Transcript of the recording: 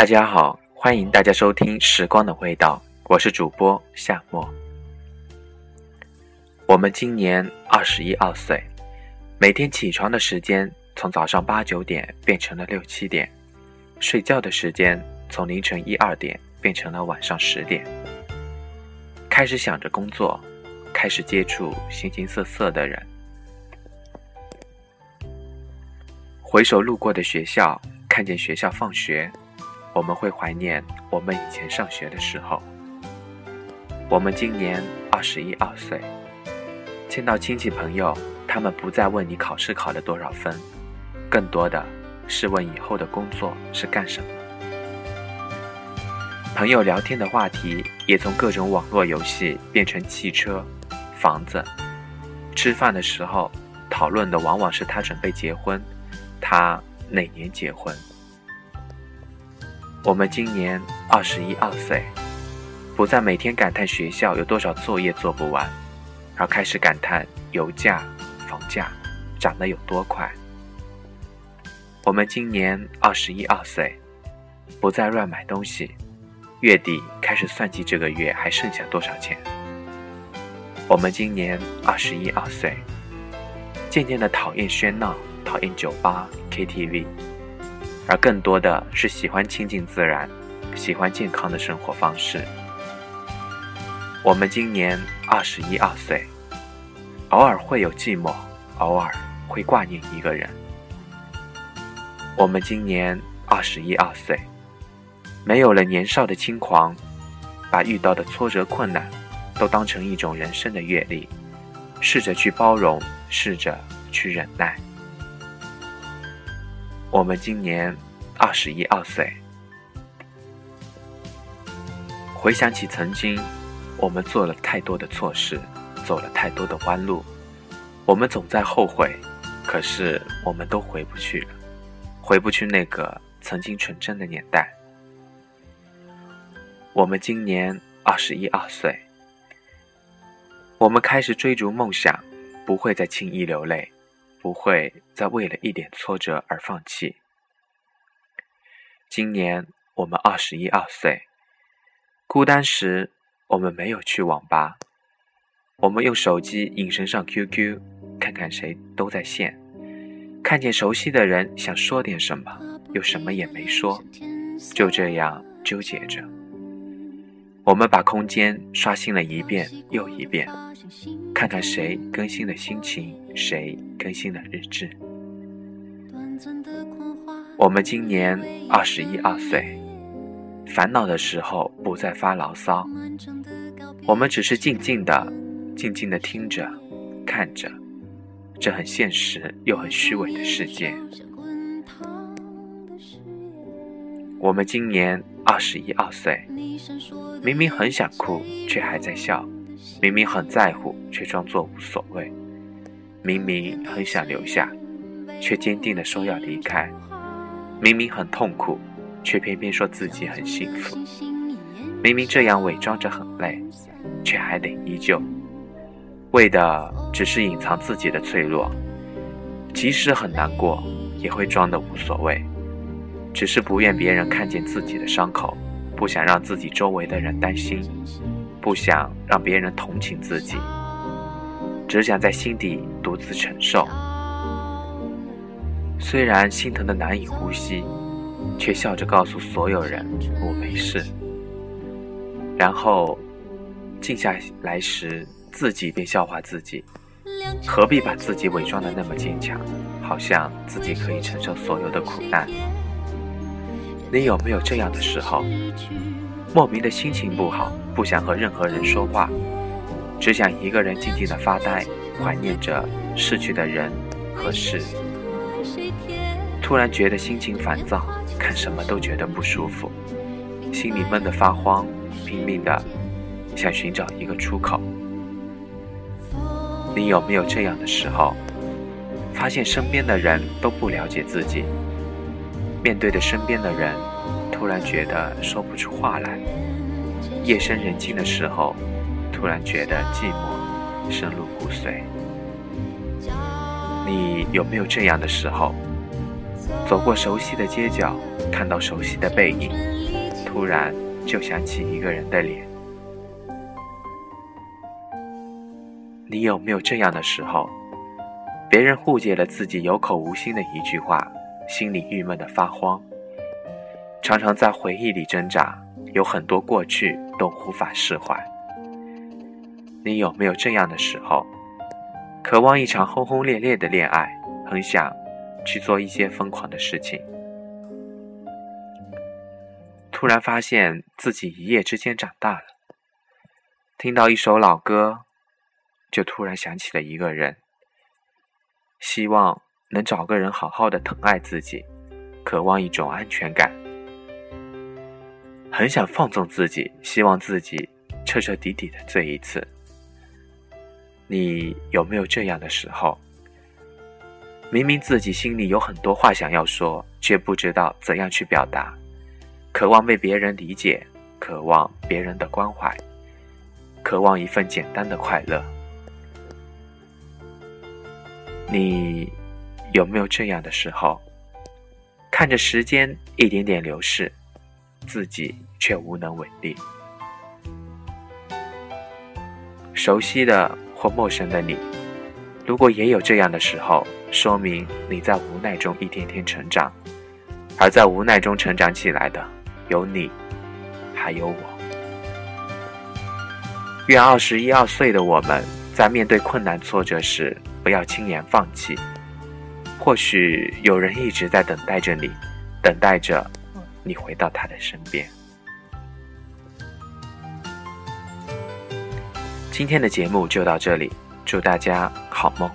大家好，欢迎大家收听《时光的味道》，我是主播夏末。我们今年二十一二岁，每天起床的时间从早上八九点变成了六七点，睡觉的时间从凌晨一二点变成了晚上十点。开始想着工作，开始接触形形色色的人，回首路过的学校，看见学校放学。我们会怀念我们以前上学的时候。我们今年二十一二岁，见到亲戚朋友，他们不再问你考试考了多少分，更多的是问以后的工作是干什么。朋友聊天的话题也从各种网络游戏变成汽车、房子。吃饭的时候讨论的往往是他准备结婚，他哪年结婚。我们今年二十一二岁，不再每天感叹学校有多少作业做不完，而开始感叹油价、房价涨得有多快。我们今年二十一二岁，不再乱买东西，月底开始算计这个月还剩下多少钱。我们今年二十一二岁，渐渐的讨厌喧闹，讨厌酒吧、KTV。而更多的是喜欢亲近自然，喜欢健康的生活方式。我们今年二十一二岁，偶尔会有寂寞，偶尔会挂念一个人。我们今年二十一二岁，没有了年少的轻狂，把遇到的挫折困难都当成一种人生的阅历，试着去包容，试着去忍耐。我们今年二十一二岁，回想起曾经，我们做了太多的错事，走了太多的弯路，我们总在后悔，可是我们都回不去了，回不去那个曾经纯真的年代。我们今年二十一二岁，我们开始追逐梦想，不会再轻易流泪。不会再为了一点挫折而放弃。今年我们二十一二岁，孤单时我们没有去网吧，我们用手机隐身上 QQ，看看谁都在线，看见熟悉的人想说点什么，又什么也没说，就这样纠结着。我们把空间刷新了一遍又一遍，看看谁更新了心情，谁更新了日志。我们今年二十一二岁，烦恼的时候不再发牢骚，我们只是静静的、静静的听着、看着这很现实又很虚伪的世界。我们今年二十一二岁，明明很想哭，却还在笑；明明很在乎，却装作无所谓；明明很想留下，却坚定地说要离开；明明很痛苦，却偏偏说自己很幸福；明明这样伪装着很累，却还得依旧，为的只是隐藏自己的脆弱。即使很难过，也会装的无所谓。只是不愿别人看见自己的伤口，不想让自己周围的人担心，不想让别人同情自己，只想在心底独自承受。虽然心疼的难以呼吸，却笑着告诉所有人我没事。然后静下来时，自己便笑话自己：何必把自己伪装的那么坚强，好像自己可以承受所有的苦难。你有没有这样的时候，莫名的心情不好，不想和任何人说话，只想一个人静静的发呆，怀念着逝去的人和事。突然觉得心情烦躁，看什么都觉得不舒服，心里闷得发慌，拼命的想寻找一个出口。你有没有这样的时候，发现身边的人都不了解自己？面对着身边的人，突然觉得说不出话来；夜深人静的时候，突然觉得寂寞深入骨髓。你有没有这样的时候？走过熟悉的街角，看到熟悉的背影，突然就想起一个人的脸。你有没有这样的时候？别人误解了自己有口无心的一句话，心里郁闷的发慌，常常在回忆里挣扎，有很多过去都无法释怀。你有没有这样的时候？渴望一场轰轰烈烈的恋爱，很想去做一些疯狂的事情，突然发现自己一夜之间长大了。听到一首老歌，就突然想起了一个人。希望能找个人好好的疼爱自己，渴望一种安全感，很想放纵自己，希望自己彻彻底底的醉一次。你有没有这样的时候？明明自己心里有很多话想要说，却不知道怎样去表达，渴望被别人理解，渴望别人的关怀，渴望一份简单的快乐。你有没有这样的时候，看着时间一点点流逝，自己却无能为力？熟悉的或陌生的你，如果也有这样的时候，说明你在无奈中一天天成长，而在无奈中成长起来的，有你，还有我。愿二十一二岁的我们，在面对困难挫折时。不要轻言放弃，或许有人一直在等待着你，等待着你回到他的身边。今天的节目就到这里，祝大家好梦。